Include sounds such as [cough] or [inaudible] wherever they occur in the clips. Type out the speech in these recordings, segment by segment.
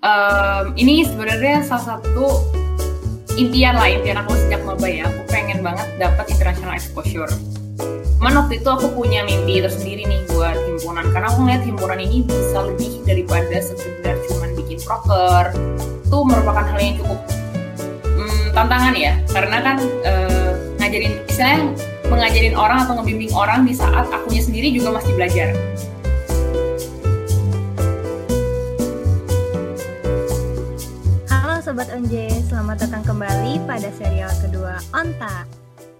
um, ini sebenarnya salah satu impian lah impian aku sejak maba ya. Aku pengen banget dapat international exposure. Cuman waktu itu aku punya mimpi tersendiri nih buat himpunan. Karena aku ngeliat himpunan ini bisa lebih daripada sekedar cuman bikin proker. Itu merupakan hal yang cukup hmm, tantangan ya. Karena kan uh, ngajarin misalnya mengajarin orang atau ngebimbing orang di saat akunya sendiri juga masih belajar Sobat Onje, selamat datang kembali pada serial kedua Onta.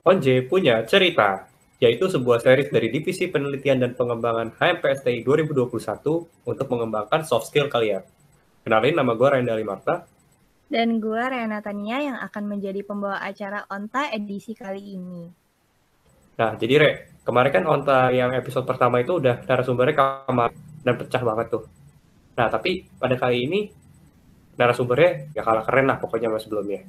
Onje punya cerita, yaitu sebuah series dari Divisi Penelitian dan Pengembangan HMPSTI 2021 untuk mengembangkan soft skill kalian. Kenalin, nama gue Renda Marta. Dan gue Rena Tania yang akan menjadi pembawa acara Onta edisi kali ini. Nah, jadi Re, kemarin kan Onta yang episode pertama itu udah narasumbernya kamar dan pecah banget tuh. Nah, tapi pada kali ini narasumbernya ya kalah keren lah pokoknya mas sebelumnya.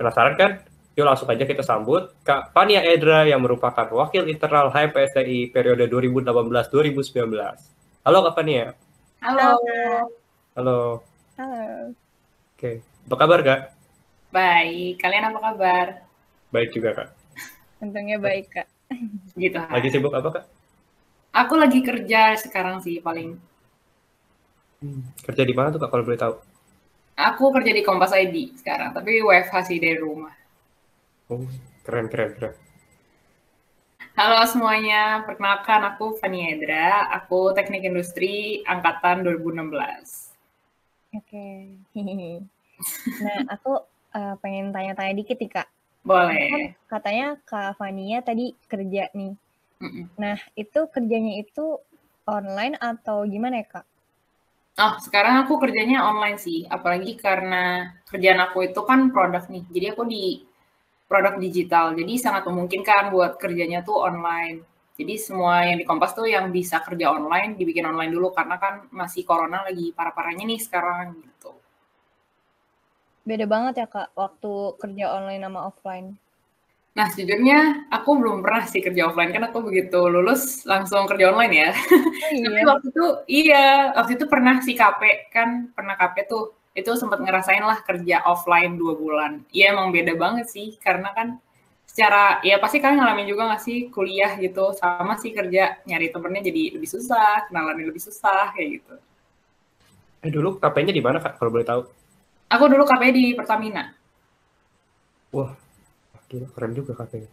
Penasaran kan? Yuk langsung aja kita sambut Kak Fania Edra yang merupakan Wakil Internal HPSTI periode 2018-2019. Halo Kak Fania. Halo. Halo. Halo. Oke, apa kabar Kak? Baik, kalian apa kabar? Baik juga Kak. Untungnya baik Kak. Gitu. Lagi sibuk apa Kak? Aku lagi kerja sekarang sih paling Hmm. Kerja di mana tuh Kak kalau boleh tahu? Aku kerja di Kompas ID sekarang, tapi WFH sih dari rumah. Oh, keren keren keren. Halo semuanya, perkenalkan aku Fani Edra, aku Teknik Industri angkatan 2016. Oke. [laughs] nah, aku uh, pengen tanya-tanya dikit nih Kak. Boleh. Kan katanya Kak Fania tadi kerja nih. Mm -mm. Nah, itu kerjanya itu online atau gimana ya Kak? Oh, sekarang aku kerjanya online sih, apalagi karena kerjaan aku itu kan produk nih. Jadi aku di produk digital, jadi sangat memungkinkan buat kerjanya tuh online. Jadi semua yang di Kompas tuh yang bisa kerja online dibikin online dulu karena kan masih corona lagi parah-parahnya nih sekarang gitu. Beda banget ya Kak waktu kerja online sama offline. Nah, sejujurnya aku belum pernah sih kerja offline kan aku begitu lulus langsung kerja online ya. Oh, iya. Tapi waktu itu iya, waktu itu pernah sih KP kan pernah KP tuh itu sempat ngerasain lah kerja offline dua bulan. Iya emang beda banget sih karena kan secara ya pasti kalian ngalamin juga gak sih kuliah gitu sama sih kerja nyari temennya jadi lebih susah, kenalan lebih susah kayak gitu. Eh dulu KP-nya di mana kak kalau boleh tahu? Aku dulu KP di Pertamina. Wah, Gila, keren juga katanya.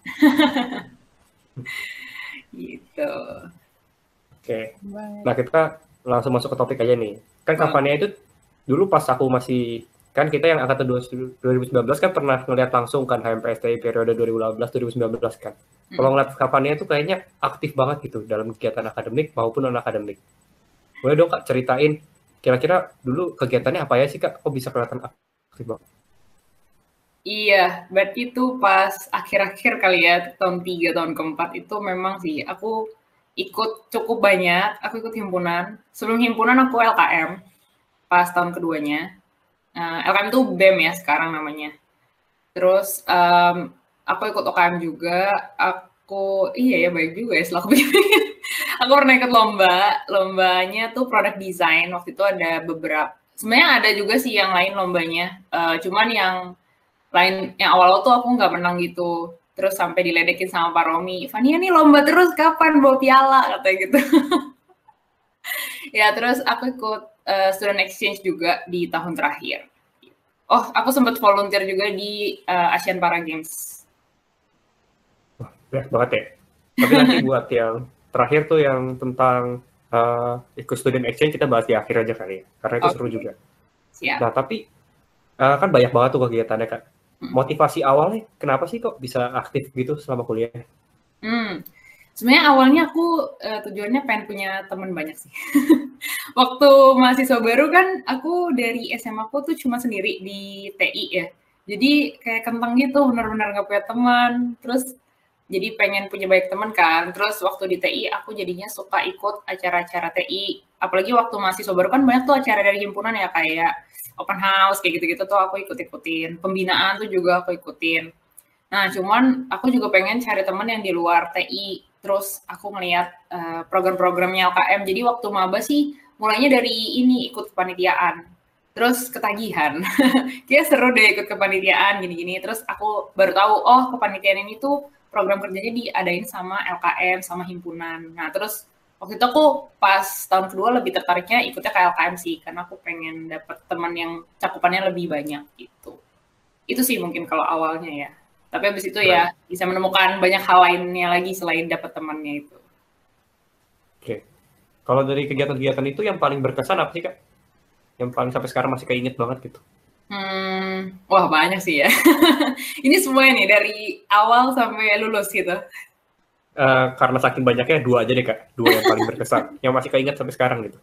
[laughs] gitu. Oke. Nah, kita langsung masuk ke topik aja nih. Kan kampanye itu dulu pas aku masih kan kita yang angkatan 2019 kan pernah ngeliat langsung kan HMPSTI periode 2018 2019 kan. Hmm. Kalau ngeliat kampanye itu kayaknya aktif banget gitu dalam kegiatan akademik maupun non akademik. Boleh dong Kak ceritain kira-kira dulu kegiatannya apa ya sih Kak? Kok bisa kelihatan aktif banget? Iya, berarti itu pas akhir-akhir kali ya, tahun tiga tahun keempat itu memang sih aku ikut cukup banyak, aku ikut himpunan. Sebelum himpunan aku LKM, pas tahun keduanya. Uh, eh, LKM itu BEM ya sekarang namanya. Terus um, aku ikut OKM juga, aku iya ya baik juga ya setelah aku [laughs] aku pernah ikut lomba, lombanya tuh product design. Waktu itu ada beberapa, sebenarnya ada juga sih yang lain lombanya, uh, cuman yang lain yang awal-awal tuh aku nggak menang gitu. Terus sampai diledekin sama Pak Romi Fania nih lomba terus kapan bawa piala? Katanya gitu. [laughs] Ya terus aku ikut uh, student exchange juga di tahun terakhir. Oh aku sempat volunteer juga di uh, Asian Para Games. Wah banyak banget ya. Tapi nanti [laughs] buat yang terakhir tuh yang tentang uh, ikut student exchange kita bahas di akhir aja kali ya. Karena itu okay. seru juga. Siap. nah tapi uh, kan banyak banget tuh kegiatannya kak motivasi awalnya kenapa sih kok bisa aktif gitu selama kuliah? Hmm, sebenarnya awalnya aku uh, tujuannya pengen punya teman banyak sih. [laughs] Waktu mahasiswa baru kan aku dari SMA aku tuh cuma sendiri di TI ya. Jadi kayak kentang gitu, benar-benar gak punya teman. Terus jadi pengen punya banyak teman kan. Terus waktu di TI aku jadinya suka ikut acara-acara TI. Apalagi waktu mahasiswa baru kan banyak tuh acara dari himpunan ya kayak open house kayak gitu-gitu tuh aku ikut-ikutin. Pembinaan tuh juga aku ikutin. Nah, cuman aku juga pengen cari teman yang di luar TI. Terus aku ngeliat uh, program-programnya LKM. Jadi waktu maba sih mulainya dari ini ikut kepanitiaan terus ketagihan [laughs] kayak seru deh ikut kepanitiaan gini-gini terus aku baru tahu oh kepanitiaan ini tuh program kerjanya diadain sama LKM sama himpunan nah terus waktu itu aku pas tahun kedua lebih tertariknya ikutnya ke LKM sih karena aku pengen dapet teman yang cakupannya lebih banyak gitu. Itu sih mungkin kalau awalnya ya. Tapi abis itu ya bisa menemukan banyak hal lainnya lagi selain dapat temannya itu. Oke. Kalau dari kegiatan-kegiatan itu yang paling berkesan apa sih kak? Yang paling sampai sekarang masih keinget banget gitu? Hmm, wah banyak sih ya. [laughs] ini semua nih dari awal sampai lulus gitu. Uh, karena saking banyaknya dua aja deh kak, dua yang paling berkesan, [laughs] yang masih keinget sampai sekarang gitu.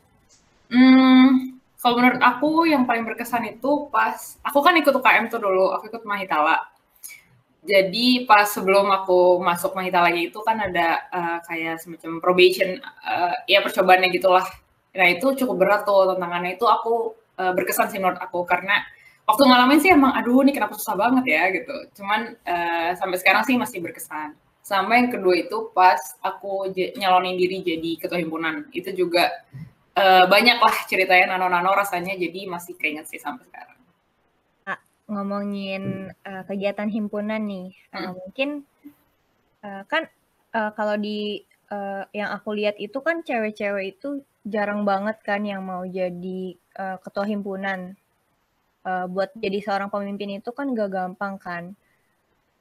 Hmm, kalau menurut aku yang paling berkesan itu pas aku kan ikut UKM tuh dulu, aku ikut Mahitala. Jadi pas sebelum aku masuk Mahitala itu kan ada uh, kayak semacam probation, uh, ya percobaannya gitulah. Nah itu cukup berat tuh tantangannya itu aku uh, berkesan sih menurut aku karena waktu ngalamin sih emang aduh ini kenapa susah banget ya gitu. Cuman uh, sampai sekarang sih masih berkesan sama yang kedua itu pas aku nyalonin diri jadi ketua himpunan. Itu juga uh, banyak lah ceritanya nano-nano rasanya jadi masih keinget sih sampai sekarang. Nah, ngomongin uh, kegiatan himpunan nih, hmm. mungkin uh, kan uh, kalau di uh, yang aku lihat itu kan cewek-cewek itu jarang banget kan yang mau jadi uh, ketua himpunan. Uh, buat jadi seorang pemimpin itu kan gak gampang kan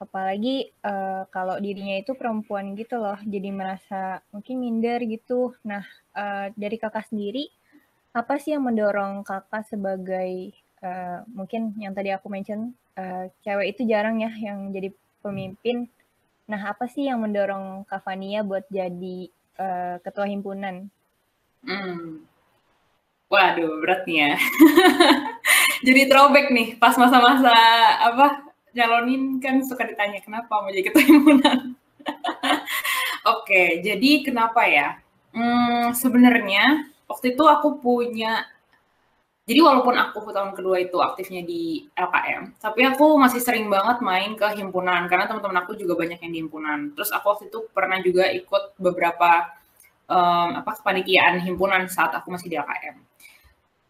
apalagi uh, kalau dirinya itu perempuan gitu loh jadi merasa mungkin minder gitu. Nah uh, dari kakak sendiri apa sih yang mendorong kakak sebagai uh, mungkin yang tadi aku mention uh, cewek itu jarang ya yang jadi pemimpin. Nah apa sih yang mendorong Kak Fania buat jadi uh, ketua himpunan? Hmm. waduh berat nih ya. [laughs] Jadi throwback nih pas masa-masa apa nyalonin kan suka ditanya kenapa mau jadi ketua himpunan. [laughs] Oke, jadi kenapa ya? Hmm, sebenarnya waktu itu aku punya jadi walaupun aku tahun kedua itu aktifnya di LKM, tapi aku masih sering banget main ke himpunan karena teman-teman aku juga banyak yang di himpunan. Terus aku waktu itu pernah juga ikut beberapa um, apa kepanitiaan himpunan saat aku masih di LKM.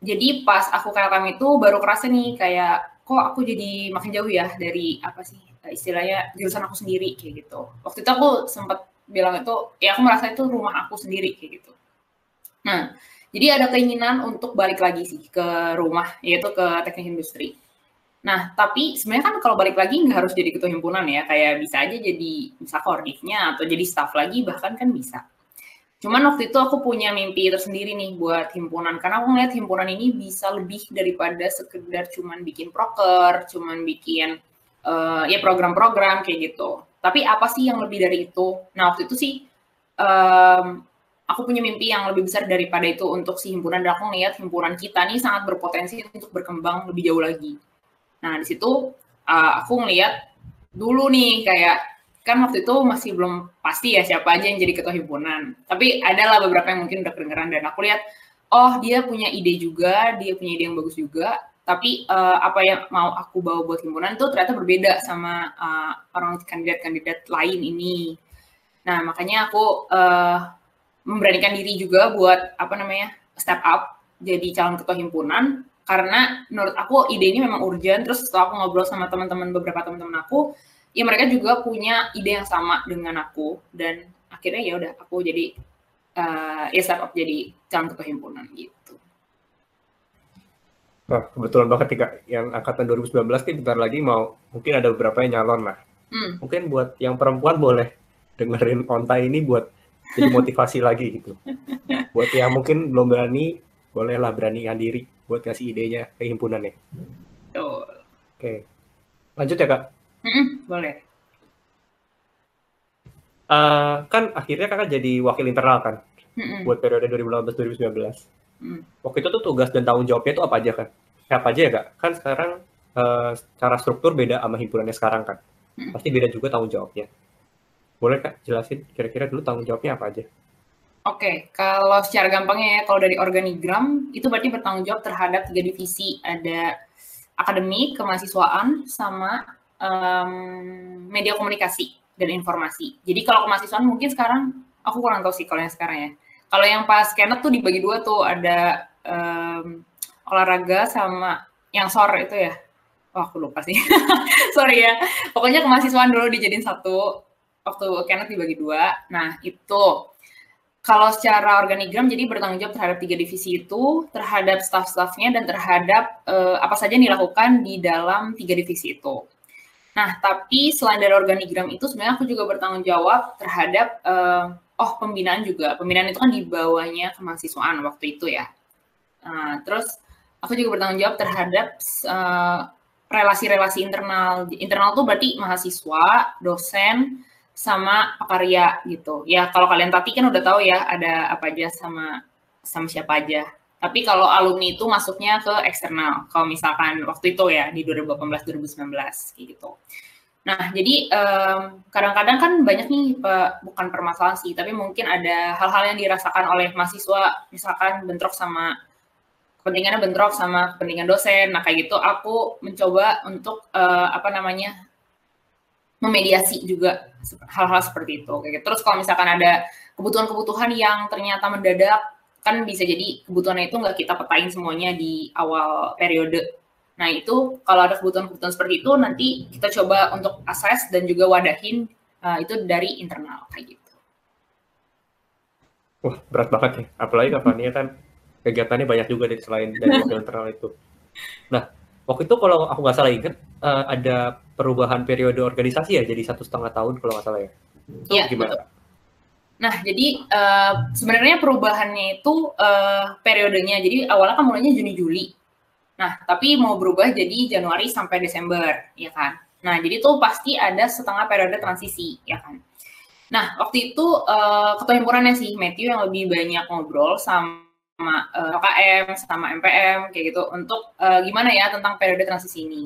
Jadi pas aku ke LKM itu baru kerasa nih kayak kok aku jadi makin jauh ya dari apa sih istilahnya jurusan aku sendiri kayak gitu. Waktu itu aku sempat bilang itu ya aku merasa itu rumah aku sendiri kayak gitu. Nah, jadi ada keinginan untuk balik lagi sih ke rumah yaitu ke teknik industri. Nah, tapi sebenarnya kan kalau balik lagi nggak harus jadi ketua himpunan ya, kayak bisa aja jadi bisa koordinatnya atau jadi staff lagi bahkan kan bisa. Cuman waktu itu aku punya mimpi tersendiri nih buat himpunan karena aku ngeliat himpunan ini bisa lebih daripada sekedar cuman bikin proker, cuman bikin uh, ya program-program kayak gitu. Tapi apa sih yang lebih dari itu? Nah waktu itu sih um, aku punya mimpi yang lebih besar daripada itu untuk si himpunan dan aku ngeliat himpunan kita nih sangat berpotensi untuk berkembang lebih jauh lagi. Nah di situ uh, aku ngeliat dulu nih kayak kan waktu itu masih belum pasti ya siapa aja yang jadi ketua himpunan. Tapi adalah beberapa yang mungkin udah kedengeran dan aku lihat, oh dia punya ide juga, dia punya ide yang bagus juga. Tapi uh, apa yang mau aku bawa buat himpunan tuh ternyata berbeda sama uh, orang kandidat-kandidat lain ini. Nah makanya aku uh, memberanikan diri juga buat apa namanya step up jadi calon ketua himpunan karena menurut aku ide ini memang urgent. Terus setelah aku ngobrol sama teman-teman beberapa teman-teman aku, ya mereka juga punya ide yang sama dengan aku dan akhirnya ya udah aku jadi uh, ya startup jadi calon ketua himpunan gitu. Nah, kebetulan banget nih Kak, yang angkatan 2019 nih bentar lagi mau, mungkin ada beberapa yang nyalon lah. Hmm. Mungkin buat yang perempuan boleh dengerin onta ini buat jadi motivasi [laughs] lagi gitu. Buat yang mungkin belum berani, bolehlah beranikan diri buat kasih idenya ke himpunan ya. Oke. Lanjut ya Kak boleh. Uh, kan akhirnya kakak jadi wakil internal kan mm-hmm. buat periode 2018-2019. Mm. Waktu itu tuh tugas dan tanggung jawabnya itu apa aja kan? Apa aja ya kak? Kan sekarang uh, cara struktur beda sama himpunannya sekarang kan? Mm. Pasti beda juga tanggung jawabnya. Boleh kak jelasin kira-kira dulu tanggung jawabnya apa aja? Oke, okay. kalau secara gampangnya ya, kalau dari organigram itu berarti bertanggung jawab terhadap tiga divisi. Ada akademik, kemahasiswaan, sama um, media komunikasi dan informasi. Jadi kalau kemahasiswaan mungkin sekarang aku kurang tahu sih kalau yang sekarang ya. Kalau yang pas Kenneth tuh dibagi dua tuh ada um, olahraga sama yang sore itu ya. Oh, aku lupa sih. [laughs] Sorry ya. Pokoknya kemahasiswaan dulu dijadiin satu. Waktu Kenneth dibagi dua. Nah, itu. Kalau secara organigram, jadi bertanggung jawab terhadap tiga divisi itu, terhadap staff-staffnya, dan terhadap uh, apa saja yang dilakukan di dalam tiga divisi itu. Nah, tapi selain dari organigram itu, sebenarnya aku juga bertanggung jawab terhadap uh, oh pembinaan juga. Pembinaan itu kan di bawahnya kemahasiswaan waktu itu ya. Uh, terus aku juga bertanggung jawab terhadap uh, relasi-relasi internal. Internal tuh berarti mahasiswa dosen sama pekarya gitu. Ya kalau kalian tadi kan udah tahu ya ada apa aja sama sama siapa aja tapi kalau alumni itu masuknya ke eksternal kalau misalkan waktu itu ya di 2018 2019 kayak gitu Nah, jadi kadang-kadang um, kan banyak nih bukan permasalahan sih, tapi mungkin ada hal-hal yang dirasakan oleh mahasiswa, misalkan bentrok sama kepentingannya bentrok sama kepentingan dosen. Nah, kayak gitu aku mencoba untuk uh, apa namanya memediasi juga hal-hal seperti itu. Kayak gitu. Terus kalau misalkan ada kebutuhan-kebutuhan yang ternyata mendadak, kan bisa jadi kebutuhannya itu nggak kita petain semuanya di awal periode Nah, itu kalau ada kebutuhan-kebutuhan seperti itu nanti kita coba untuk assess dan juga wadahin uh, itu dari internal kayak gitu. Wah, berat banget ya. Apalagi kapannya kan kegiatannya banyak juga dari selain dari [laughs] internal itu. Nah, waktu itu kalau aku nggak salah ingat uh, ada perubahan periode organisasi ya jadi satu setengah tahun kalau nggak salah ya. Itu ya, gimana? Betul. Nah, jadi uh, sebenarnya perubahannya itu uh, periodenya. Jadi awalnya kan mulainya Juni-Juli. Nah, tapi mau berubah jadi Januari sampai Desember, ya kan? Nah, jadi tuh pasti ada setengah periode transisi, ya kan? Nah, waktu itu uh, ketua himpunannya sih Matthew yang lebih banyak ngobrol sama uh, eh, LKM, sama MPM kayak gitu untuk uh, gimana ya tentang periode transisi ini.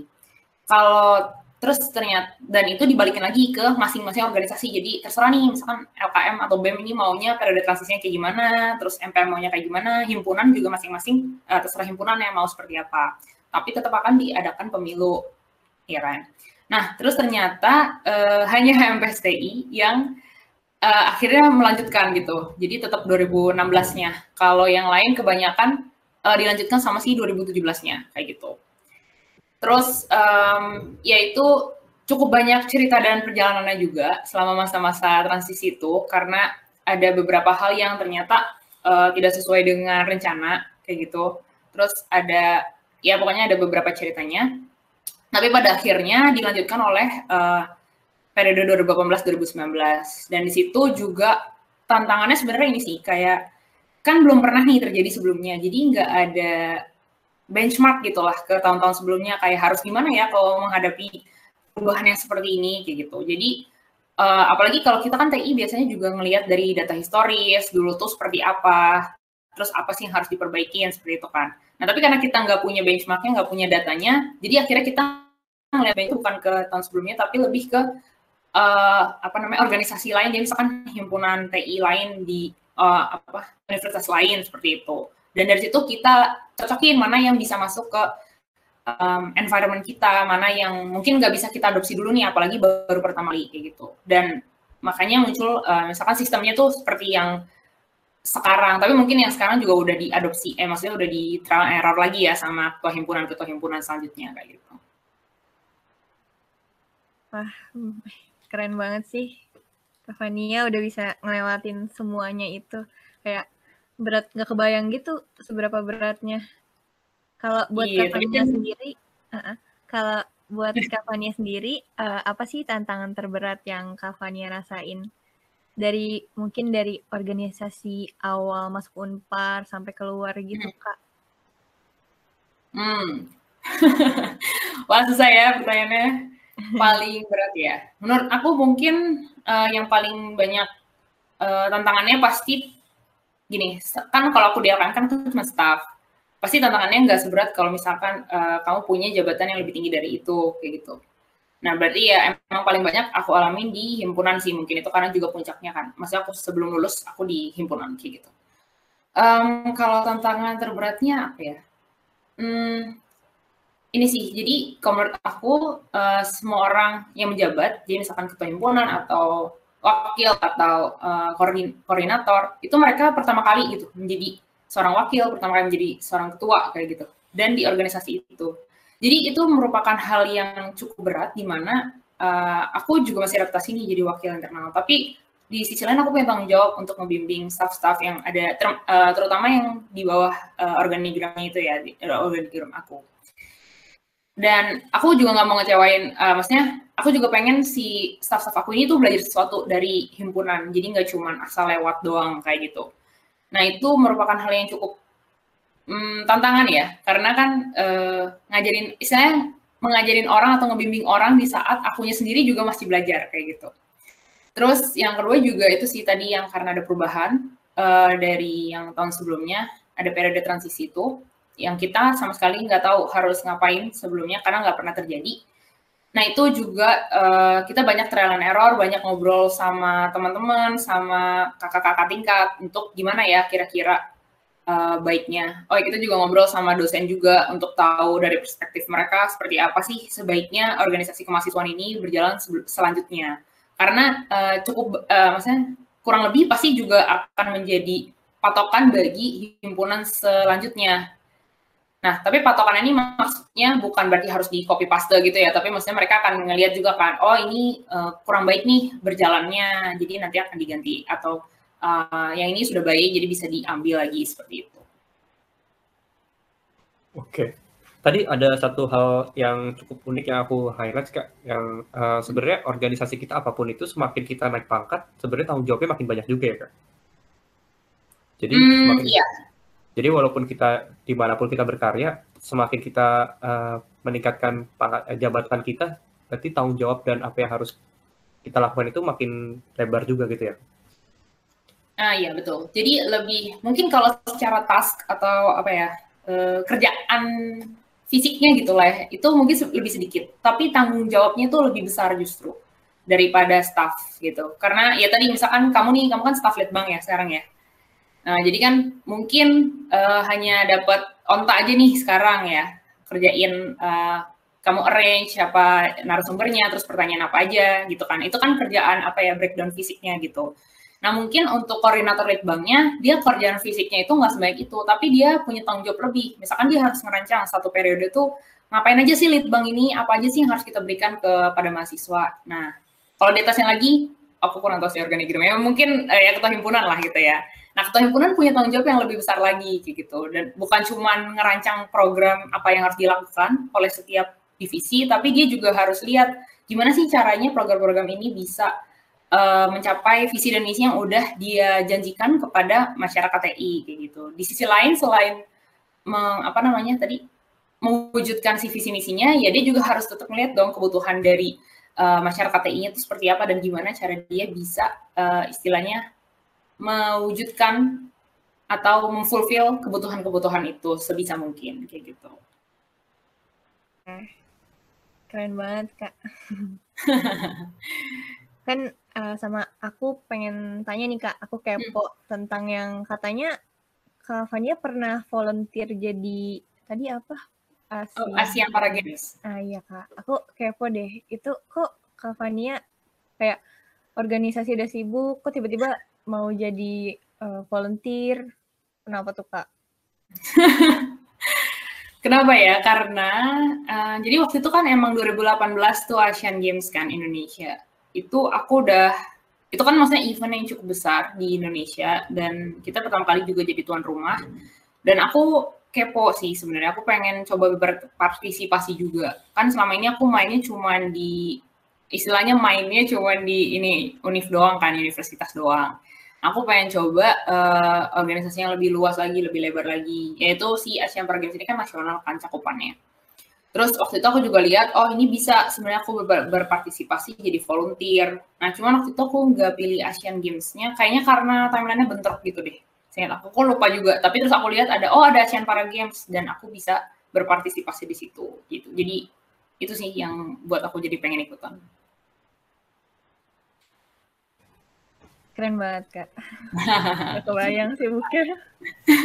Kalau terus ternyata dan itu dibalikin lagi ke masing-masing organisasi. Jadi terserah nih misalkan LKM atau BEM ini maunya periode transisinya kayak gimana terus MPM maunya kayak gimana himpunan juga masing-masing uh, terserah himpunan yang mau seperti apa. Tapi tetap akan diadakan pemilu ya kan? Nah terus ternyata uh, hanya HMPSTI yang uh, akhirnya melanjutkan gitu. Jadi tetap 2016-nya kalau yang lain kebanyakan uh, dilanjutkan sama si 2017-nya kayak gitu Terus um, ya itu cukup banyak cerita dan perjalanannya juga selama masa-masa transisi itu karena ada beberapa hal yang ternyata uh, tidak sesuai dengan rencana kayak gitu. Terus ada ya pokoknya ada beberapa ceritanya. Tapi pada akhirnya dilanjutkan oleh uh, periode 2018-2019 dan di situ juga tantangannya sebenarnya ini sih kayak kan belum pernah nih terjadi sebelumnya. Jadi nggak ada benchmark gitulah ke tahun-tahun sebelumnya kayak harus gimana ya kalau menghadapi perubahan yang seperti ini kayak gitu. Jadi uh, apalagi kalau kita kan TI biasanya juga ngelihat dari data historis dulu tuh seperti apa, terus apa sih yang harus diperbaiki seperti itu kan. Nah tapi karena kita nggak punya benchmarknya, nggak punya datanya, jadi akhirnya kita ngelihat itu bukan ke tahun sebelumnya, tapi lebih ke uh, apa namanya organisasi lain, jadi misalkan himpunan TI lain di uh, apa universitas lain seperti itu. Dan dari situ kita cocokin mana yang bisa masuk ke um, environment kita, mana yang mungkin nggak bisa kita adopsi dulu nih, apalagi baru pertama kali kayak gitu. Dan makanya muncul uh, misalkan sistemnya tuh seperti yang sekarang, tapi mungkin yang sekarang juga udah diadopsi, eh maksudnya udah di trial error lagi ya sama ketua himpunan selanjutnya kayak gitu. Wah, keren banget sih. Kavania udah bisa ngelewatin semuanya itu. Kayak berat nggak kebayang gitu seberapa beratnya. Kalau buat iya, Kavania kan... sendiri, uh, kalau buat Kavania sendiri, uh, apa sih tantangan terberat yang Kavania rasain? Dari mungkin dari organisasi awal masuk Unpar sampai keluar gitu, hmm. Kak? Hmm. [laughs] Wah, susah ya pertanyaannya. Paling berat ya. Menurut aku mungkin uh, yang paling banyak uh, tantangannya pasti gini, kan kalau aku diakan kan itu cuma staff. Pasti tantangannya nggak seberat kalau misalkan uh, kamu punya jabatan yang lebih tinggi dari itu, kayak gitu. Nah, berarti ya emang paling banyak aku alamin di himpunan sih, mungkin itu karena juga puncaknya kan. Maksudnya aku sebelum lulus, aku di himpunan, kayak gitu. Um, kalau tantangan terberatnya apa ya? Hmm, ini sih, jadi kalau menurut aku, uh, semua orang yang menjabat, jadi misalkan ketua himpunan atau wakil atau uh, koordinator itu mereka pertama kali gitu menjadi seorang wakil pertama kali menjadi seorang ketua kayak gitu dan di organisasi itu. Jadi itu merupakan hal yang cukup berat di mana uh, aku juga masih adaptasi nih jadi wakil internal. Tapi di sisi lain aku punya tanggung jawab untuk membimbing staff-staff yang ada ter, uh, terutama yang di bawah uh, organigramnya itu ya di, organigram aku dan aku juga nggak mau ngecewain uh, maksudnya aku juga pengen si staff-staff aku ini tuh belajar sesuatu dari himpunan. Jadi nggak cuma asal lewat doang kayak gitu. Nah itu merupakan hal yang cukup um, tantangan ya. Karena kan uh, ngajarin istilahnya mengajarin orang atau ngebimbing orang di saat akunya sendiri juga masih belajar kayak gitu. Terus yang kedua juga itu sih tadi yang karena ada perubahan uh, dari yang tahun sebelumnya, ada periode transisi itu, yang kita sama sekali nggak tahu harus ngapain sebelumnya karena nggak pernah terjadi. Nah itu juga uh, kita banyak trial and error, banyak ngobrol sama teman-teman, sama kakak-kakak tingkat untuk gimana ya kira-kira uh, baiknya. Oh kita juga ngobrol sama dosen juga untuk tahu dari perspektif mereka seperti apa sih sebaiknya organisasi kemahasiswaan ini berjalan selanjutnya karena uh, cukup uh, maksudnya kurang lebih pasti juga akan menjadi patokan bagi himpunan selanjutnya. Nah, tapi patokan ini maksudnya bukan berarti harus di copy paste gitu ya, tapi maksudnya mereka akan ngelihat juga kan, oh ini uh, kurang baik nih berjalannya, jadi nanti akan diganti atau uh, yang ini sudah baik, jadi bisa diambil lagi seperti itu. Oke tadi ada satu hal yang cukup unik yang aku highlight kak yang uh, sebenarnya organisasi kita apa pun itu semakin kita naik pangkat sebenarnya tanggung jawabnya makin banyak juga ya kak jadi mm, semakin, iya. Jadi walaupun kita di mana pun kita berkarya semakin kita uh, meningkatkan eh, jabatan kita berarti tanggung jawab dan apa yang harus kita lakukan itu makin lebar juga gitu ya ah iya betul jadi lebih mungkin kalau secara task atau apa ya uh, kerjaan fisiknya gitu lah ya, itu mungkin lebih sedikit. Tapi tanggung jawabnya itu lebih besar justru daripada staff gitu. Karena ya tadi misalkan kamu nih, kamu kan staff lead bank ya sekarang ya. Nah, jadi kan mungkin uh, hanya dapat onta aja nih sekarang ya, kerjain uh, kamu arrange apa narasumbernya, terus pertanyaan apa aja gitu kan. Itu kan kerjaan apa ya breakdown fisiknya gitu. Nah mungkin untuk koordinator lead banknya, dia kerjaan fisiknya itu nggak sebaik itu, tapi dia punya tanggung jawab lebih. Misalkan dia harus merancang satu periode tuh, ngapain aja sih lead bank ini, apa aja sih yang harus kita berikan kepada mahasiswa. Nah, kalau di atasnya lagi, aku kurang tahu sih organigramnya, mungkin eh, ya ketua himpunan lah gitu ya. Nah, ketua himpunan punya tanggung jawab yang lebih besar lagi kayak gitu. Dan bukan cuma ngerancang program apa yang harus dilakukan oleh setiap divisi, tapi dia juga harus lihat gimana sih caranya program-program ini bisa uh, mencapai visi dan misi yang udah dia janjikan kepada masyarakat TI kayak gitu. Di sisi lain selain meng, apa namanya tadi mewujudkan si visi misinya, ya dia juga harus tetap melihat dong kebutuhan dari uh, masyarakat TI-nya itu seperti apa dan gimana cara dia bisa uh, istilahnya mewujudkan atau memfulfill kebutuhan-kebutuhan itu sebisa mungkin kayak gitu. Keren banget kak. [laughs] kan uh, sama aku pengen tanya nih kak, aku kepo hmm. tentang yang katanya Kak Fania pernah volunteer jadi tadi apa? Asia. Oh, Asian Para Games. Ah iya kak, aku kepo deh. Itu kok Kak Fania kayak organisasi udah sibuk, kok tiba-tiba mau jadi uh, volunteer? Kenapa tuh kak? [laughs] Kenapa ya? Karena uh, jadi waktu itu kan emang 2018 tuh Asian Games kan Indonesia itu aku udah itu kan maksudnya event yang cukup besar di Indonesia dan kita pertama kali juga jadi tuan rumah dan aku kepo sih sebenarnya aku pengen coba berpartisipasi juga kan selama ini aku mainnya cuma di istilahnya mainnya cuma di ini univ doang kan universitas doang aku pengen coba uh, organisasi yang lebih luas lagi lebih lebar lagi yaitu si Asian Para Games ini kan nasional kan cakupannya Terus waktu itu aku juga lihat, oh ini bisa sebenarnya aku ber berpartisipasi jadi volunteer. Nah cuman waktu itu aku nggak pilih Asian Games-nya, kayaknya karena timelinenya bentrok gitu deh. Saya aku kok lupa juga, tapi terus aku lihat ada, oh ada Asian Para Games, dan aku bisa berpartisipasi di situ gitu. Jadi itu sih yang buat aku jadi pengen ikutan. Keren banget kak. [laughs] Gak kebayang sih bukan.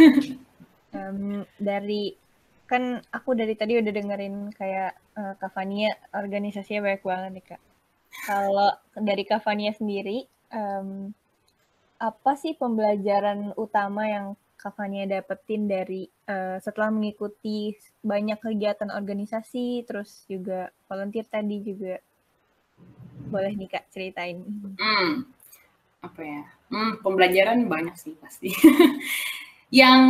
[laughs] um, dari kan aku dari tadi udah dengerin kayak uh, Kavania organisasinya banyak banget nih kak. Kalau dari Kavania sendiri, um, apa sih pembelajaran utama yang Kak Fania dapetin dari uh, setelah mengikuti banyak kegiatan organisasi, terus juga volunteer tadi juga boleh nih Kak ceritain. Hmm, apa ya? Hmm, pembelajaran banyak sih pasti. [laughs] yang,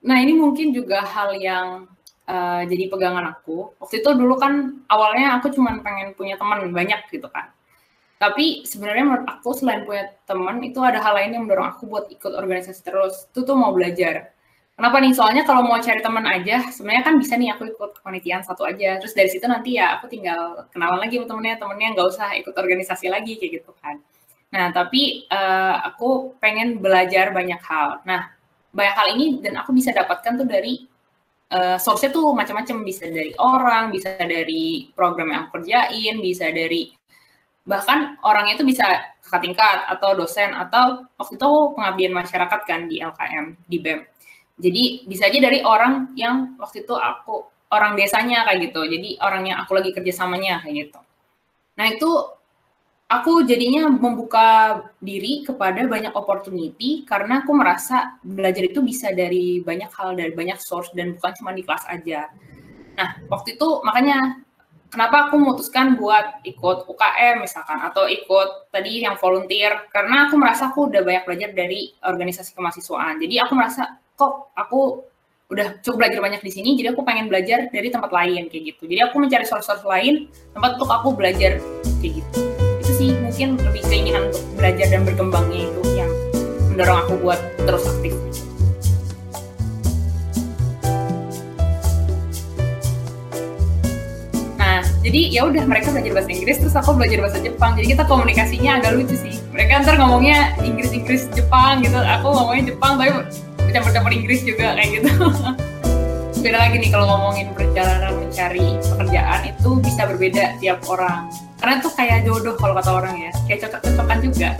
nah ini mungkin juga hal yang uh, jadi pegangan aku. Waktu itu dulu kan awalnya aku cuma pengen punya teman banyak gitu kan. Tapi sebenarnya menurut aku selain punya teman itu ada hal lain yang mendorong aku buat ikut organisasi terus. Itu tuh mau belajar. Kenapa nih? Soalnya kalau mau cari teman aja, sebenarnya kan bisa nih aku ikut kepanitiaan satu aja. Terus dari situ nanti ya aku tinggal kenalan lagi sama temennya, temennya nggak usah ikut organisasi lagi kayak gitu kan. Nah, tapi uh, aku pengen belajar banyak hal. Nah, banyak hal ini dan aku bisa dapatkan tuh dari uh, source-nya tuh macam-macam. Bisa dari orang, bisa dari program yang aku kerjain, bisa dari bahkan orangnya itu bisa kakak tingkat atau dosen atau waktu itu pengabdian masyarakat kan di LKM, di BEM jadi bisa aja dari orang yang waktu itu aku orang desanya kayak gitu. Jadi orang yang aku lagi kerjasamanya kayak gitu. Nah itu aku jadinya membuka diri kepada banyak opportunity karena aku merasa belajar itu bisa dari banyak hal dari banyak source dan bukan cuma di kelas aja. Nah waktu itu makanya kenapa aku memutuskan buat ikut UKM misalkan atau ikut tadi yang volunteer karena aku merasa aku udah banyak belajar dari organisasi kemahasiswaan. Jadi aku merasa kok aku udah cukup belajar banyak di sini, jadi aku pengen belajar dari tempat lain kayak gitu. Jadi aku mencari source-source lain tempat untuk aku belajar kayak gitu. Mungkin lebih keinginan untuk belajar dan berkembangnya itu yang mendorong aku buat terus aktif. Nah, jadi ya udah mereka belajar bahasa Inggris terus aku belajar bahasa Jepang. Jadi kita komunikasinya agak lucu sih. Mereka ntar ngomongnya Inggris-Inggris Jepang gitu. Aku ngomongnya Jepang tapi campur-campur Inggris juga kayak gitu [laughs] beda lagi nih kalau ngomongin perjalanan mencari pekerjaan itu bisa berbeda tiap orang karena itu kayak jodoh kalau kata orang ya. Kayak cocok-cocokan juga